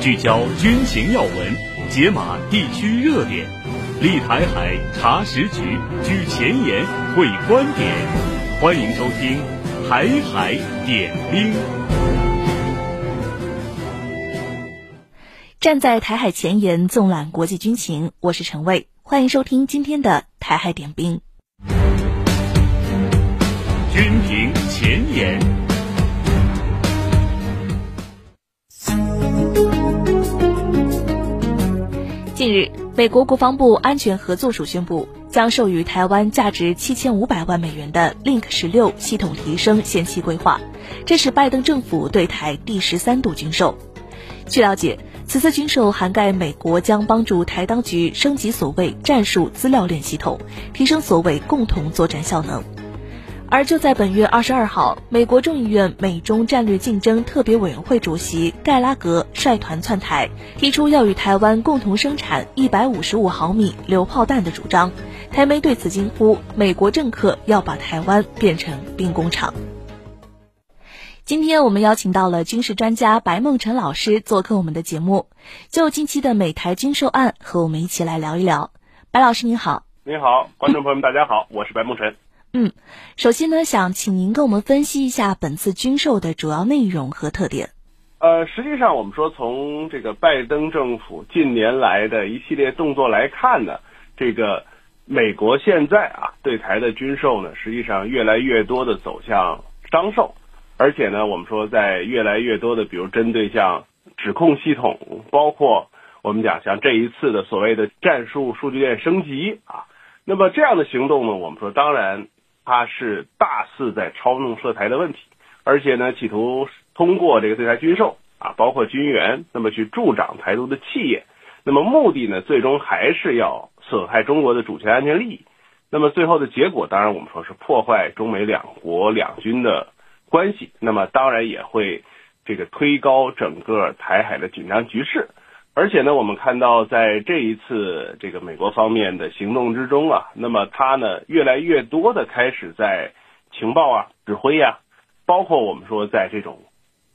聚焦军情要闻，解码地区热点，立台海查实局，居前沿会观点。欢迎收听《台海点兵》。站在台海前沿，纵览国际军情，我是陈卫。欢迎收听今天的《台海点兵》。军评前沿。近日，美国国防部安全合作署宣布，将授予台湾价值七千五百万美元的 Link 十六系统提升先期规划，这是拜登政府对台第十三度军售。据了解，此次军售涵盖美国将帮助台当局升级所谓战术资料链系统，提升所谓共同作战效能。而就在本月二十二号，美国众议院美中战略竞争特别委员会主席盖拉格率团窜台，提出要与台湾共同生产一百五十五毫米榴炮弹的主张。台媒对此惊呼：“美国政客要把台湾变成兵工厂。”今天我们邀请到了军事专家白梦辰老师做客我们的节目，就近期的美台军售案和我们一起来聊一聊。白老师您好，您好，观众朋友们大家好，我是白梦辰。嗯，首先呢，想请您跟我们分析一下本次军售的主要内容和特点。呃，实际上我们说，从这个拜登政府近年来的一系列动作来看呢，这个美国现在啊对台的军售呢，实际上越来越多的走向商售，而且呢，我们说在越来越多的，比如针对像指控系统，包括我们讲像这一次的所谓的战术数据链升级啊，那么这样的行动呢，我们说当然。他是大肆在操弄涉台的问题，而且呢，企图通过这个对台军售啊，包括军援，那么去助长台独的企业，那么目的呢，最终还是要损害中国的主权安全利益。那么最后的结果，当然我们说是破坏中美两国两军的关系，那么当然也会这个推高整个台海的紧张局势。而且呢，我们看到在这一次这个美国方面的行动之中啊，那么他呢越来越多的开始在情报啊、指挥呀、啊，包括我们说在这种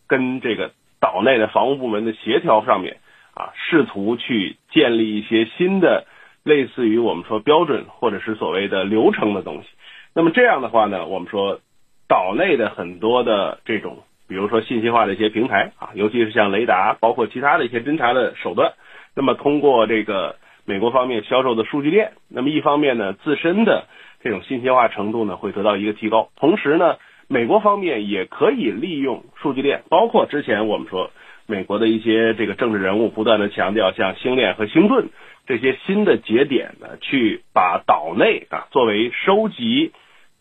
跟这个岛内的防务部门的协调上面啊，试图去建立一些新的类似于我们说标准或者是所谓的流程的东西。那么这样的话呢，我们说岛内的很多的这种。比如说信息化的一些平台啊，尤其是像雷达，包括其他的一些侦察的手段，那么通过这个美国方面销售的数据链，那么一方面呢，自身的这种信息化程度呢会得到一个提高，同时呢，美国方面也可以利用数据链，包括之前我们说美国的一些这个政治人物不断的强调，像星链和星盾这些新的节点呢，去把岛内啊作为收集，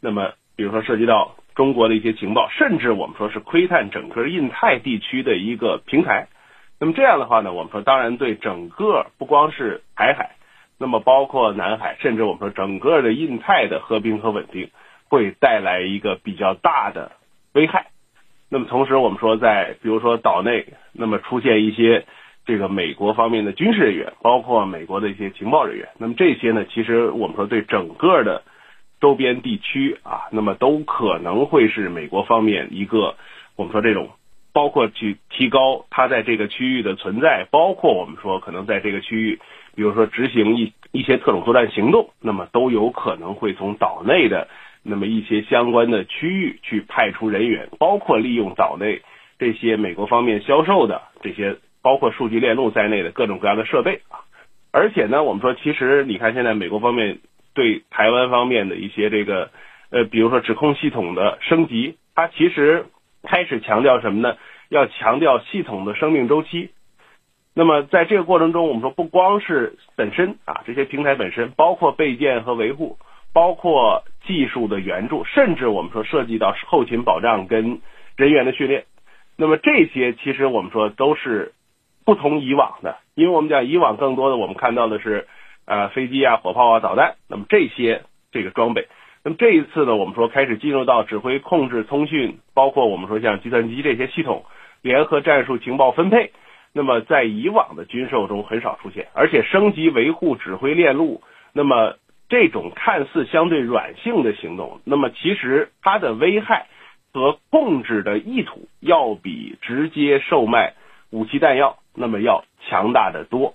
那么比如说涉及到。中国的一些情报，甚至我们说是窥探整个印太地区的一个平台。那么这样的话呢，我们说当然对整个不光是台海，那么包括南海，甚至我们说整个的印太的和平和稳定，会带来一个比较大的危害。那么同时我们说在比如说岛内，那么出现一些这个美国方面的军事人员，包括美国的一些情报人员，那么这些呢，其实我们说对整个的。周边地区啊，那么都可能会是美国方面一个我们说这种，包括去提高它在这个区域的存在，包括我们说可能在这个区域，比如说执行一一些特种作战行动，那么都有可能会从岛内的那么一些相关的区域去派出人员，包括利用岛内这些美国方面销售的这些包括数据链路在内的各种各样的设备啊，而且呢，我们说其实你看现在美国方面。对台湾方面的一些这个，呃，比如说指控系统的升级，它其实开始强调什么呢？要强调系统的生命周期。那么在这个过程中，我们说不光是本身啊，这些平台本身，包括备件和维护，包括技术的援助，甚至我们说涉及到后勤保障跟人员的训练。那么这些其实我们说都是不同以往的，因为我们讲以往更多的我们看到的是。呃，飞机啊，火炮啊，导弹，那么这些这个装备，那么这一次呢，我们说开始进入到指挥、控制、通讯，包括我们说像计算机这些系统，联合战术情报分配，那么在以往的军售中很少出现，而且升级维护指挥链路，那么这种看似相对软性的行动，那么其实它的危害和控制的意图要比直接售卖武器弹药那么要强大得多。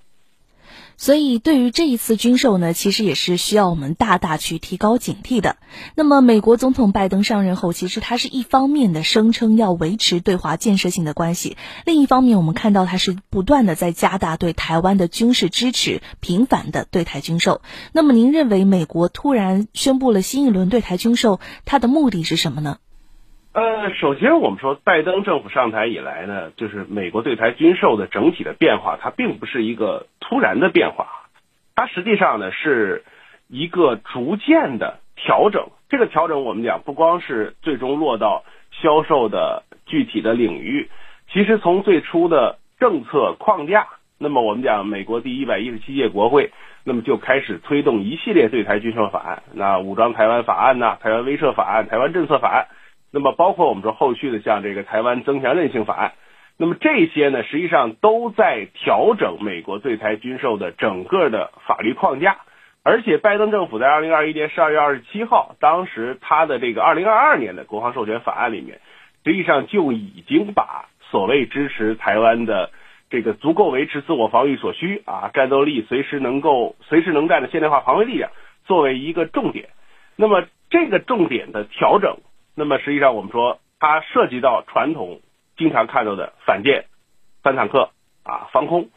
所以，对于这一次军售呢，其实也是需要我们大大去提高警惕的。那么，美国总统拜登上任后，其实他是一方面的声称要维持对华建设性的关系，另一方面，我们看到他是不断的在加大对台湾的军事支持，频繁的对台军售。那么，您认为美国突然宣布了新一轮对台军售，它的目的是什么呢？呃，首先我们说，拜登政府上台以来呢，就是美国对台军售的整体的变化，它并不是一个突然的变化，它实际上呢是一个逐渐的调整。这个调整我们讲，不光是最终落到销售的具体的领域，其实从最初的政策框架，那么我们讲美国第一百一十七届国会，那么就开始推动一系列对台军售法案，那武装台湾法案呐，台湾威慑法案、台湾政策法案。那么包括我们说后续的像这个台湾增强韧性法案，那么这些呢，实际上都在调整美国对台军售的整个的法律框架。而且拜登政府在二零二一年十二月二十七号，当时他的这个二零二二年的国防授权法案里面，实际上就已经把所谓支持台湾的这个足够维持自我防御所需啊，战斗力随时能够随时能战的现代化防卫力量作为一个重点。那么这个重点的调整。那么实际上，我们说它涉及到传统经常看到的反舰、反坦克啊、防空，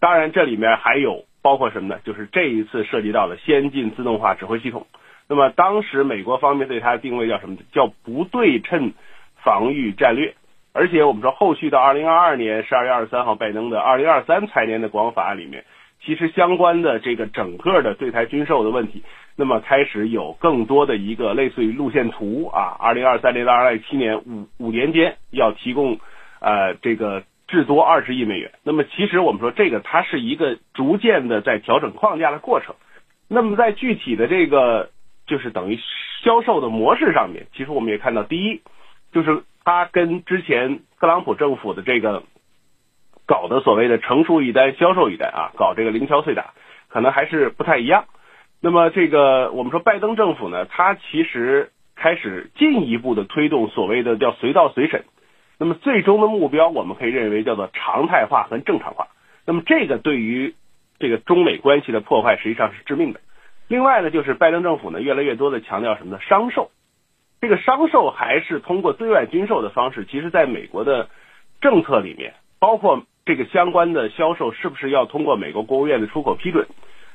当然这里面还有包括什么呢？就是这一次涉及到了先进自动化指挥系统。那么当时美国方面对它的定位叫什么？叫不对称防御战略。而且我们说后续到二零二二年十二月二十三号拜登的二零二三财年的国防法案里面，其实相关的这个整个的对台军售的问题。那么开始有更多的一个类似于路线图啊，二零二三年到二零二七年五五年间要提供呃这个至多二十亿美元。那么其实我们说这个它是一个逐渐的在调整框架的过程。那么在具体的这个就是等于销售的模式上面，其实我们也看到，第一就是它跟之前特朗普政府的这个搞的所谓的成熟一单销售一单啊，搞这个零敲碎打，可能还是不太一样。那么这个我们说拜登政府呢，他其实开始进一步的推动所谓的叫随到随审，那么最终的目标我们可以认为叫做常态化和正常化。那么这个对于这个中美关系的破坏实际上是致命的。另外呢，就是拜登政府呢越来越多的强调什么呢？商售，这个商售还是通过对外军售的方式，其实在美国的政策里面，包括这个相关的销售是不是要通过美国国务院的出口批准？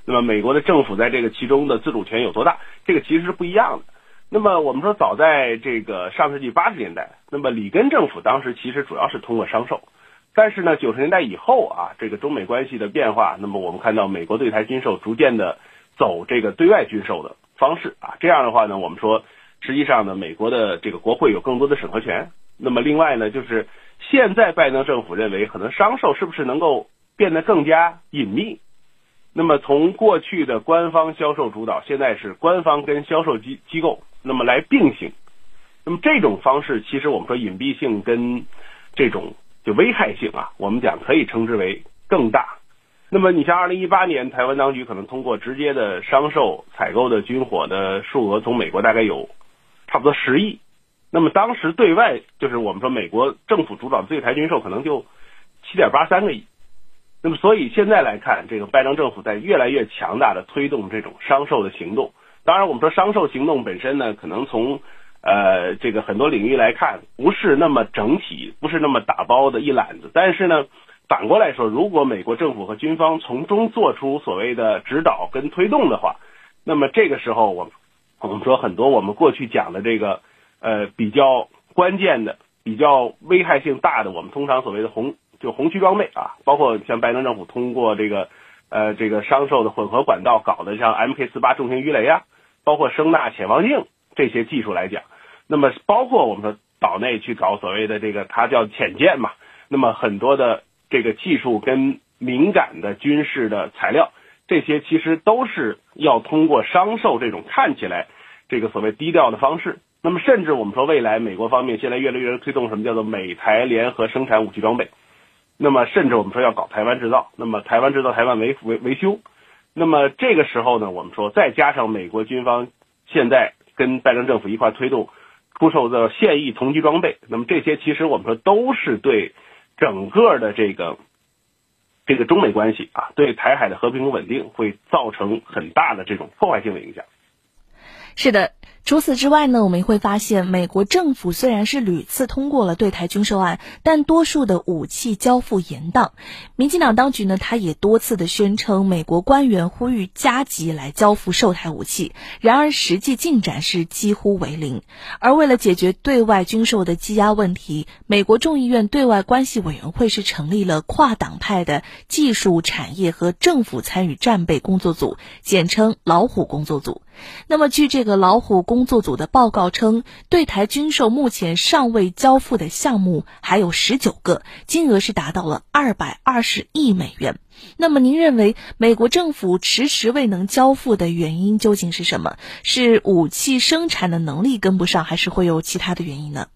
那么美国的政府在这个其中的自主权有多大？这个其实是不一样的。那么我们说，早在这个上世纪八十年代，那么里根政府当时其实主要是通过商售，但是呢，九十年代以后啊，这个中美关系的变化，那么我们看到美国对台军售逐渐的走这个对外军售的方式啊，这样的话呢，我们说实际上呢，美国的这个国会有更多的审核权。那么另外呢，就是现在拜登政府认为，可能商售是不是能够变得更加隐秘？那么从过去的官方销售主导，现在是官方跟销售机机构那么来并行。那么这种方式，其实我们说隐蔽性跟这种就危害性啊，我们讲可以称之为更大。那么你像二零一八年，台湾当局可能通过直接的商售采购的军火的数额，从美国大概有差不多十亿。那么当时对外就是我们说美国政府主导对台军售，可能就七点八三个亿。那么，所以现在来看，这个拜登政府在越来越强大的推动这种商售的行动。当然，我们说商售行动本身呢，可能从呃这个很多领域来看，不是那么整体，不是那么打包的一揽子。但是呢，反过来说，如果美国政府和军方从中做出所谓的指导跟推动的话，那么这个时候，我们我们说很多我们过去讲的这个呃比较关键的、比较危害性大的，我们通常所谓的红。就红区装备啊，包括像拜登政府通过这个呃这个商售的混合管道搞的像 MK 四八重型鱼雷啊，包括声呐潜望镜这些技术来讲，那么包括我们说岛内去搞所谓的这个它叫潜舰嘛，那么很多的这个技术跟敏感的军事的材料，这些其实都是要通过商售这种看起来这个所谓低调的方式。那么甚至我们说未来美国方面现在越来越推动什么叫做美台联合生产武器装备。那么，甚至我们说要搞台湾制造，那么台湾制造、台湾维维维修，那么这个时候呢，我们说再加上美国军方现在跟拜登政府一块推动出售的现役同级装备，那么这些其实我们说都是对整个的这个这个中美关系啊，对台海的和平稳定会造成很大的这种破坏性的影响。是的。除此之外呢，我们会发现，美国政府虽然是屡次通过了对台军售案，但多数的武器交付延宕。民进党当局呢，他也多次的宣称，美国官员呼吁加急来交付售台武器，然而实际进展是几乎为零。而为了解决对外军售的积压问题，美国众议院对外关系委员会是成立了跨党派的技术、产业和政府参与战备工作组，简称“老虎工作组”。那么，据这个老虎工作组的报告称，对台军售目前尚未交付的项目还有十九个，金额是达到了二百二十亿美元。那么，您认为美国政府迟迟未能交付的原因究竟是什么？是武器生产的能力跟不上，还是会有其他的原因呢？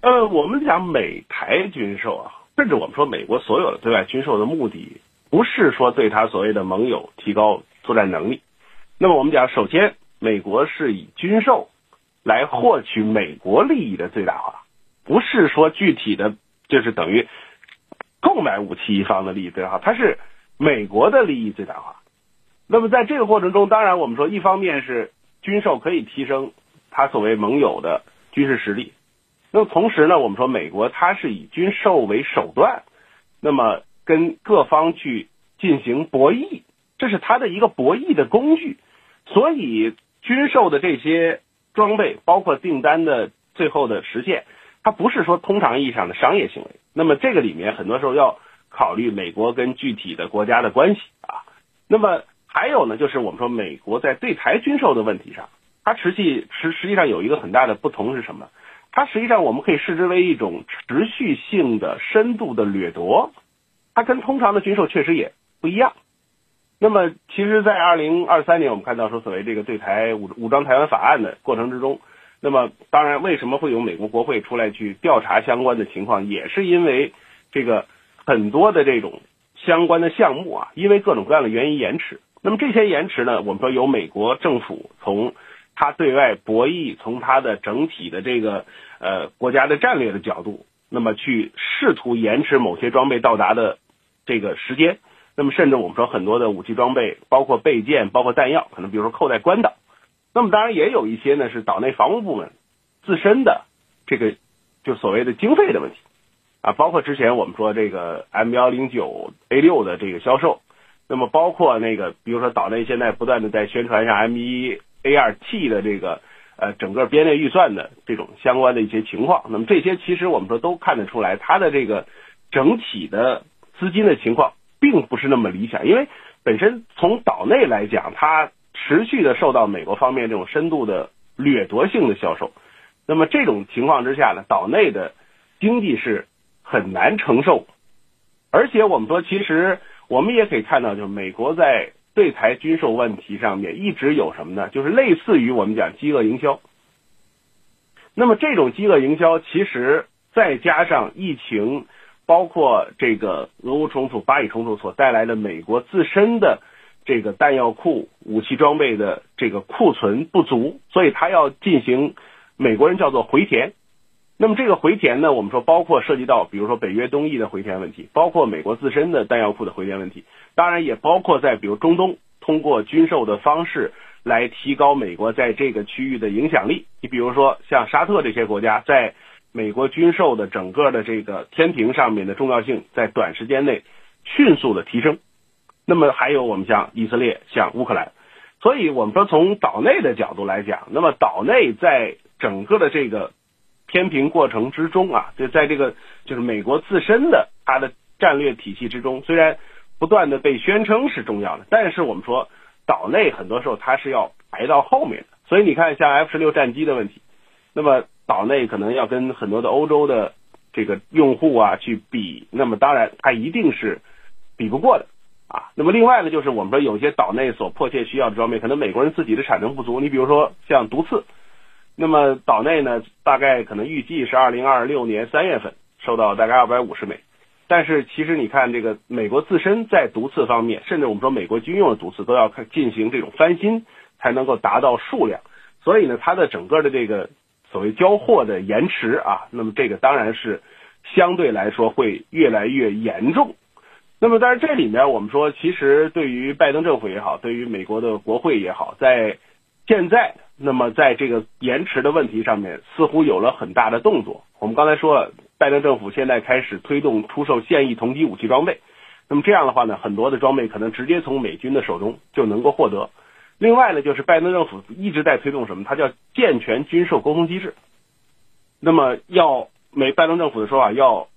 呃，我们讲美台军售啊，甚至我们说美国所有的对外军售的目的，不是说对他所谓的盟友提高作战能力。那么我们讲，首先，美国是以军售来获取美国利益的最大化，不是说具体的，就是等于购买武器一方的利益最大化，它是美国的利益最大化。那么在这个过程中，当然我们说，一方面是军售可以提升它所谓盟友的军事实力，那么同时呢，我们说美国它是以军售为手段，那么跟各方去进行博弈，这是它的一个博弈的工具。所以，军售的这些装备，包括订单的最后的实现，它不是说通常意义上的商业行为。那么，这个里面很多时候要考虑美国跟具体的国家的关系啊。那么还有呢，就是我们说美国在对台军售的问题上，它实际实实际上有一个很大的不同是什么？它实际上我们可以视之为一种持续性的深度的掠夺，它跟通常的军售确实也不一样。那么，其实，在二零二三年，我们看到说，所谓这个对台武武装台湾法案的过程之中，那么当然，为什么会有美国国会出来去调查相关的情况，也是因为这个很多的这种相关的项目啊，因为各种各样的原因延迟。那么这些延迟呢，我们说由美国政府从它对外博弈，从它的整体的这个呃国家的战略的角度，那么去试图延迟某些装备到达的这个时间。那么，甚至我们说很多的武器装备，包括备件、包括弹药，可能比如说扣在关岛。那么，当然也有一些呢是岛内防务部门自身的这个就所谓的经费的问题啊，包括之前我们说这个 M 幺零九 A 六的这个销售，那么包括那个比如说岛内现在不断的在宣传像 M 一 A 二 T 的这个呃整个编列预算的这种相关的一些情况。那么这些其实我们说都看得出来，它的这个整体的资金的情况。并不是那么理想，因为本身从岛内来讲，它持续的受到美国方面这种深度的掠夺性的销售，那么这种情况之下呢，岛内的经济是很难承受，而且我们说，其实我们也可以看到，就是美国在对台军售问题上面一直有什么呢？就是类似于我们讲饥饿营销。那么这种饥饿营销，其实再加上疫情。包括这个俄乌冲突、巴以冲突所带来的美国自身的这个弹药库、武器装备的这个库存不足，所以它要进行美国人叫做回填。那么这个回填呢，我们说包括涉及到，比如说北约东翼的回填问题，包括美国自身的弹药库的回填问题，当然也包括在比如中东通过军售的方式来提高美国在这个区域的影响力。你比如说像沙特这些国家在。美国军售的整个的这个天平上面的重要性在短时间内迅速的提升，那么还有我们像以色列、像乌克兰，所以我们说从岛内的角度来讲，那么岛内在整个的这个天平过程之中啊，就在这个就是美国自身的它的战略体系之中，虽然不断的被宣称是重要的，但是我们说岛内很多时候它是要排到后面的，所以你看像 F 十六战机的问题，那么。岛内可能要跟很多的欧洲的这个用户啊去比，那么当然它一定是比不过的啊。那么另外呢，就是我们说有些岛内所迫切需要的装备，可能美国人自己的产能不足。你比如说像毒刺，那么岛内呢大概可能预计是二零二六年三月份收到大概二百五十枚，但是其实你看这个美国自身在毒刺方面，甚至我们说美国军用的毒刺都要进行这种翻新才能够达到数量，所以呢，它的整个的这个。所谓交货的延迟啊，那么这个当然是相对来说会越来越严重。那么，但是这里面我们说，其实对于拜登政府也好，对于美国的国会也好，在现在，那么在这个延迟的问题上面，似乎有了很大的动作。我们刚才说了，拜登政府现在开始推动出售现役同级武器装备，那么这样的话呢，很多的装备可能直接从美军的手中就能够获得。另外呢，就是拜登政府一直在推动什么？它叫健全军售沟通机制。那么要美拜登政府的说法要。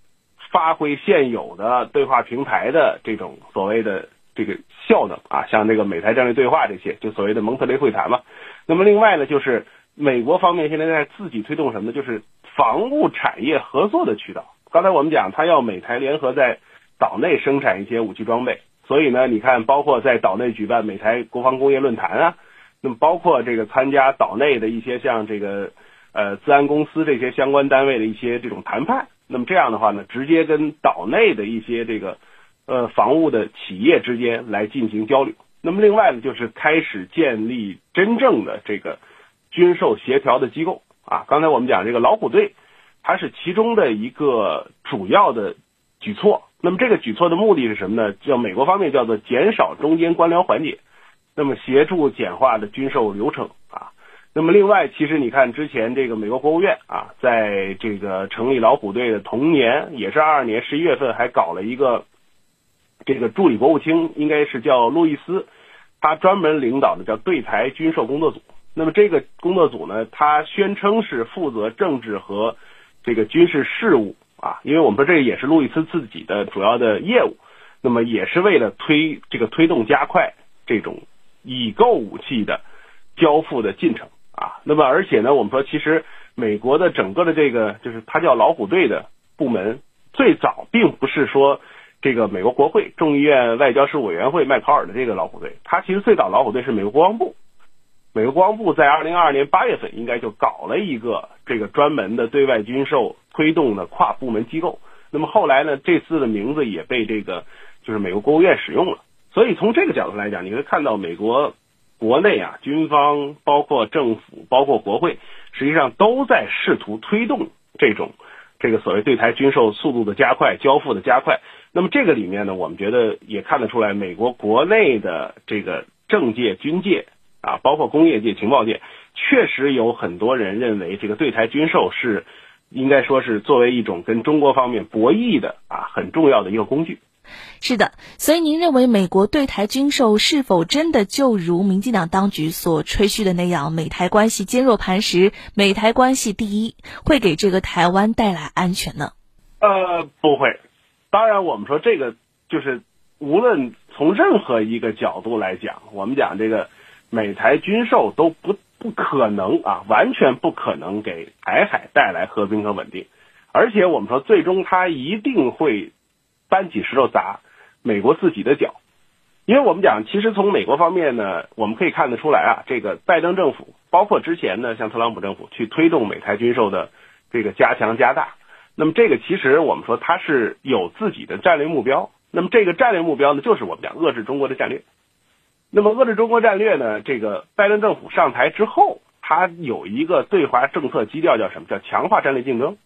发挥现有的对话平台的这种所谓的这个效能啊，像这个美台战略对话这些，就所谓的蒙特雷会谈嘛。那么另外呢，就是美国方面现在在自己推动什么呢？就是防务产业合作的渠道。刚才我们讲，他要美台联合在岛内生产一些武器装备，所以呢，你看，包括在岛内举办美台国防工业论坛啊，那么包括这个参加岛内的一些像这个呃资安公司这些相关单位的一些这种谈判。那么这样的话呢，直接跟岛内的一些这个呃防务的企业之间来进行交流。那么另外呢，就是开始建立真正的这个军售协调的机构啊。刚才我们讲这个老虎队，它是其中的一个主要的举措。那么这个举措的目的是什么呢？叫美国方面叫做减少中间官僚环节，那么协助简化的军售流程啊。那么另外，其实你看之前这个美国国务院啊，在这个成立老虎队的同年，也是二二年十一月份，还搞了一个这个助理国务卿，应该是叫路易斯，他专门领导的叫对台军售工作组。那么这个工作组呢，他宣称是负责政治和这个军事事务啊，因为我们说这个也是路易斯自己的主要的业务，那么也是为了推这个推动加快这种已购武器的交付的进程。啊，那么而且呢，我们说其实美国的整个的这个就是它叫老虎队的部门，最早并不是说这个美国国会众议院外交事务委员会麦考尔的这个老虎队，它其实最早老虎队是美国国防部，美国国防部在二零二二年八月份应该就搞了一个这个专门的对外军售推动的跨部门机构，那么后来呢，这次的名字也被这个就是美国国务院使用了，所以从这个角度来讲，你会看到美国。国内啊，军方包括政府，包括国会，实际上都在试图推动这种这个所谓对台军售速度的加快，交付的加快。那么这个里面呢，我们觉得也看得出来，美国国内的这个政界、军界啊，包括工业界、情报界，确实有很多人认为这个对台军售是应该说是作为一种跟中国方面博弈的啊很重要的一个工具。是的，所以您认为美国对台军售是否真的就如民进党当局所吹嘘的那样，美台关系坚若磐石，美台关系第一，会给这个台湾带来安全呢？呃，不会。当然，我们说这个就是无论从任何一个角度来讲，我们讲这个美台军售都不不可能啊，完全不可能给台海带来和平和稳定，而且我们说最终它一定会。搬起石头砸美国自己的脚，因为我们讲，其实从美国方面呢，我们可以看得出来啊，这个拜登政府，包括之前呢，像特朗普政府去推动美台军售的这个加强加大，那么这个其实我们说它是有自己的战略目标，那么这个战略目标呢，就是我们讲遏制中国的战略。那么遏制中国战略呢，这个拜登政府上台之后，它有一个对华政策基调叫什么？叫强化战略竞争。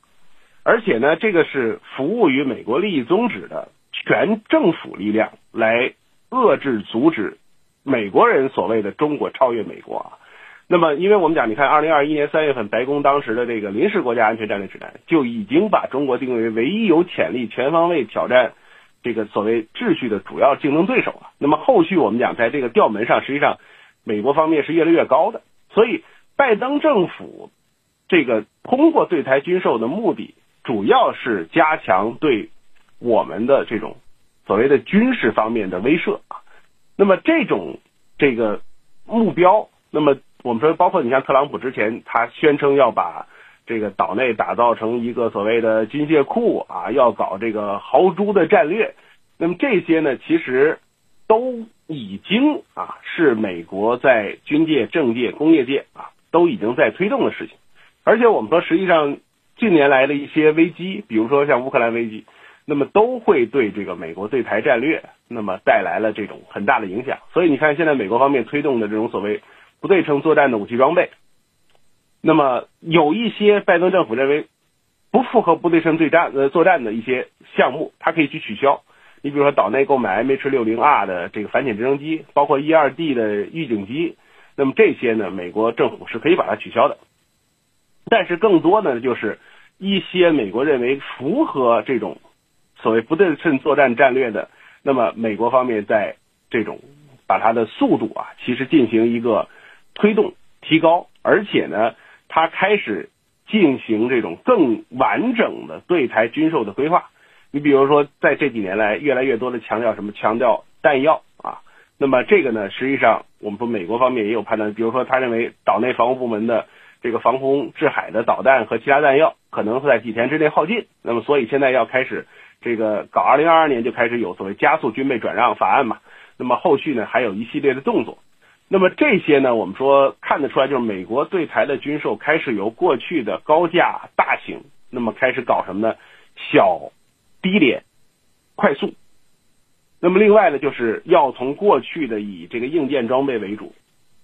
而且呢，这个是服务于美国利益宗旨的全政府力量来遏制、阻止美国人所谓的中国超越美国啊。那么，因为我们讲，你看，二零二一年三月份，白宫当时的这个临时国家安全战略指南就已经把中国定为唯一有潜力全方位挑战这个所谓秩序的主要竞争对手啊。那么后续我们讲，在这个调门上，实际上美国方面是越来越高的。所以，拜登政府这个通过对台军售的目的。主要是加强对我们的这种所谓的军事方面的威慑啊，那么这种这个目标，那么我们说，包括你像特朗普之前，他宣称要把这个岛内打造成一个所谓的军械库啊，要搞这个豪猪的战略，那么这些呢，其实都已经啊是美国在军界、政界、工业界啊都已经在推动的事情，而且我们说，实际上。近年来的一些危机，比如说像乌克兰危机，那么都会对这个美国对台战略，那么带来了这种很大的影响。所以你看，现在美国方面推动的这种所谓不对称作战的武器装备，那么有一些拜登政府认为不符合不对称对战呃作战的一些项目，它可以去取消。你比如说岛内购买 MH-60R 的这个反潜直升机，包括 E-2D 的预警机，那么这些呢，美国政府是可以把它取消的。但是更多呢，就是一些美国认为符合这种所谓不对称作战战略的，那么美国方面在这种把它的速度啊，其实进行一个推动提高，而且呢，他开始进行这种更完整的对台军售的规划。你比如说，在这几年来，越来越多的强调什么？强调弹药啊。那么这个呢，实际上我们说美国方面也有判断，比如说他认为岛内防务部门的这个防空制海的导弹和其他弹药可能会在几天之内耗尽，那么所以现在要开始这个搞，二零二二年就开始有所谓加速军备转让法案嘛。那么后续呢，还有一系列的动作。那么这些呢，我们说看得出来，就是美国对台的军售开始由过去的高价大型，那么开始搞什么呢？小。低廉、快速。那么另外呢，就是要从过去的以这个硬件装备为主，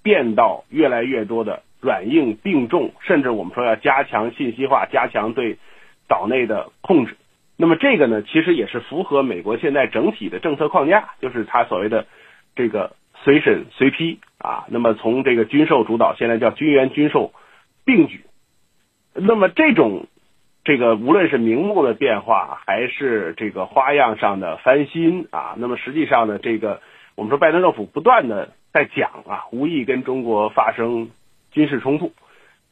变到越来越多的软硬并重，甚至我们说要加强信息化，加强对岛内的控制。那么这个呢，其实也是符合美国现在整体的政策框架，就是他所谓的这个随审随批啊。那么从这个军售主导，现在叫军援军售并举。那么这种。这个无论是名目的变化，还是这个花样上的翻新啊，那么实际上呢，这个我们说拜登政府不断的在讲啊，无意跟中国发生军事冲突，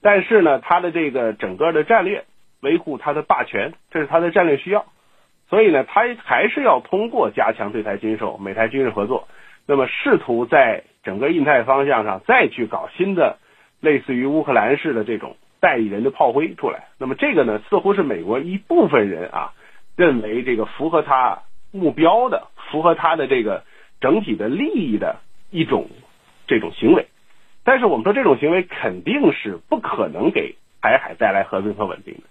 但是呢，他的这个整个的战略维护他的霸权，这是他的战略需要，所以呢，他还是要通过加强对台军售、美台军事合作，那么试图在整个印太方向上再去搞新的类似于乌克兰式的这种。代理人的炮灰出来，那么这个呢，似乎是美国一部分人啊认为这个符合他目标的、符合他的这个整体的利益的一种这种行为。但是我们说这种行为肯定是不可能给台海带来和平和稳定的。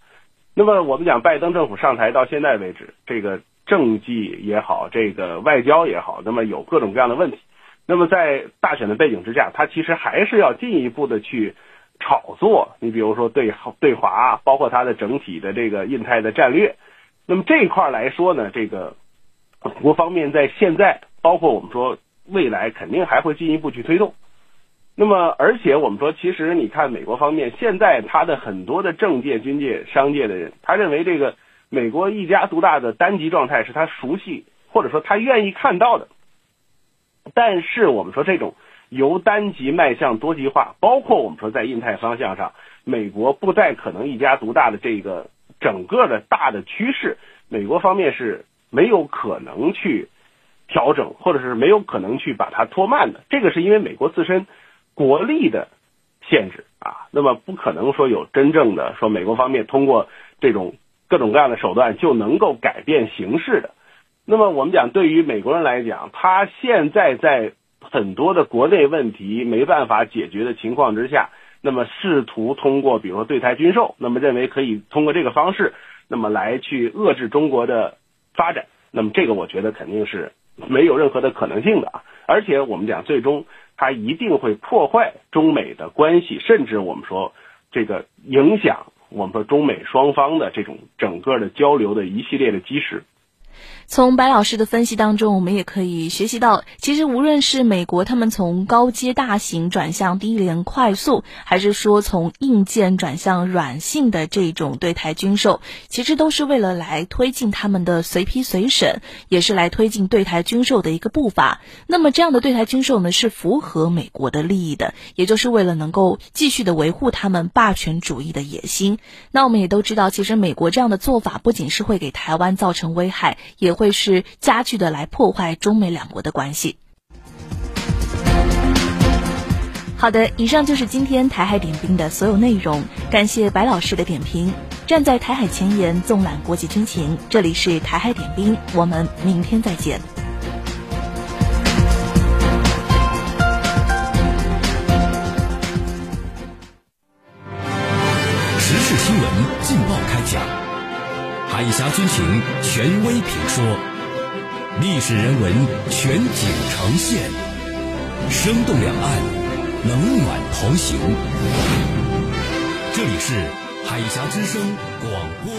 那么我们讲拜登政府上台到现在为止，这个政绩也好，这个外交也好，那么有各种各样的问题。那么在大选的背景之下，他其实还是要进一步的去。炒作，你比如说对对华，包括它的整体的这个印太的战略，那么这一块来说呢，这个国方面在现在，包括我们说未来肯定还会进一步去推动。那么而且我们说，其实你看美国方面现在他的很多的政界、军界、商界的人，他认为这个美国一家独大的单极状态是他熟悉或者说他愿意看到的。但是我们说这种。由单极迈向多极化，包括我们说在印太方向上，美国不再可能一家独大的这个整个的大的趋势，美国方面是没有可能去调整，或者是没有可能去把它拖慢的。这个是因为美国自身国力的限制啊，那么不可能说有真正的说美国方面通过这种各种各样的手段就能够改变形势的。那么我们讲，对于美国人来讲，他现在在。很多的国内问题没办法解决的情况之下，那么试图通过比如说对台军售，那么认为可以通过这个方式，那么来去遏制中国的发展，那么这个我觉得肯定是没有任何的可能性的啊！而且我们讲最终它一定会破坏中美的关系，甚至我们说这个影响我们说中美双方的这种整个的交流的一系列的基石。从白老师的分析当中，我们也可以学习到，其实无论是美国他们从高阶大型转向低廉快速，还是说从硬件转向软性的这种对台军售，其实都是为了来推进他们的随批随审，也是来推进对台军售的一个步伐。那么这样的对台军售呢，是符合美国的利益的，也就是为了能够继续的维护他们霸权主义的野心。那我们也都知道，其实美国这样的做法不仅是会给台湾造成危害，也会是加剧的来破坏中美两国的关系。好的，以上就是今天台海点兵的所有内容，感谢白老师的点评。站在台海前沿，纵览国际军情，这里是台海点兵，我们明天再见。时事新闻劲爆开讲。海峡军情权威评说，历史人文全景呈现，生动两岸，冷暖同行。这里是海峡之声广播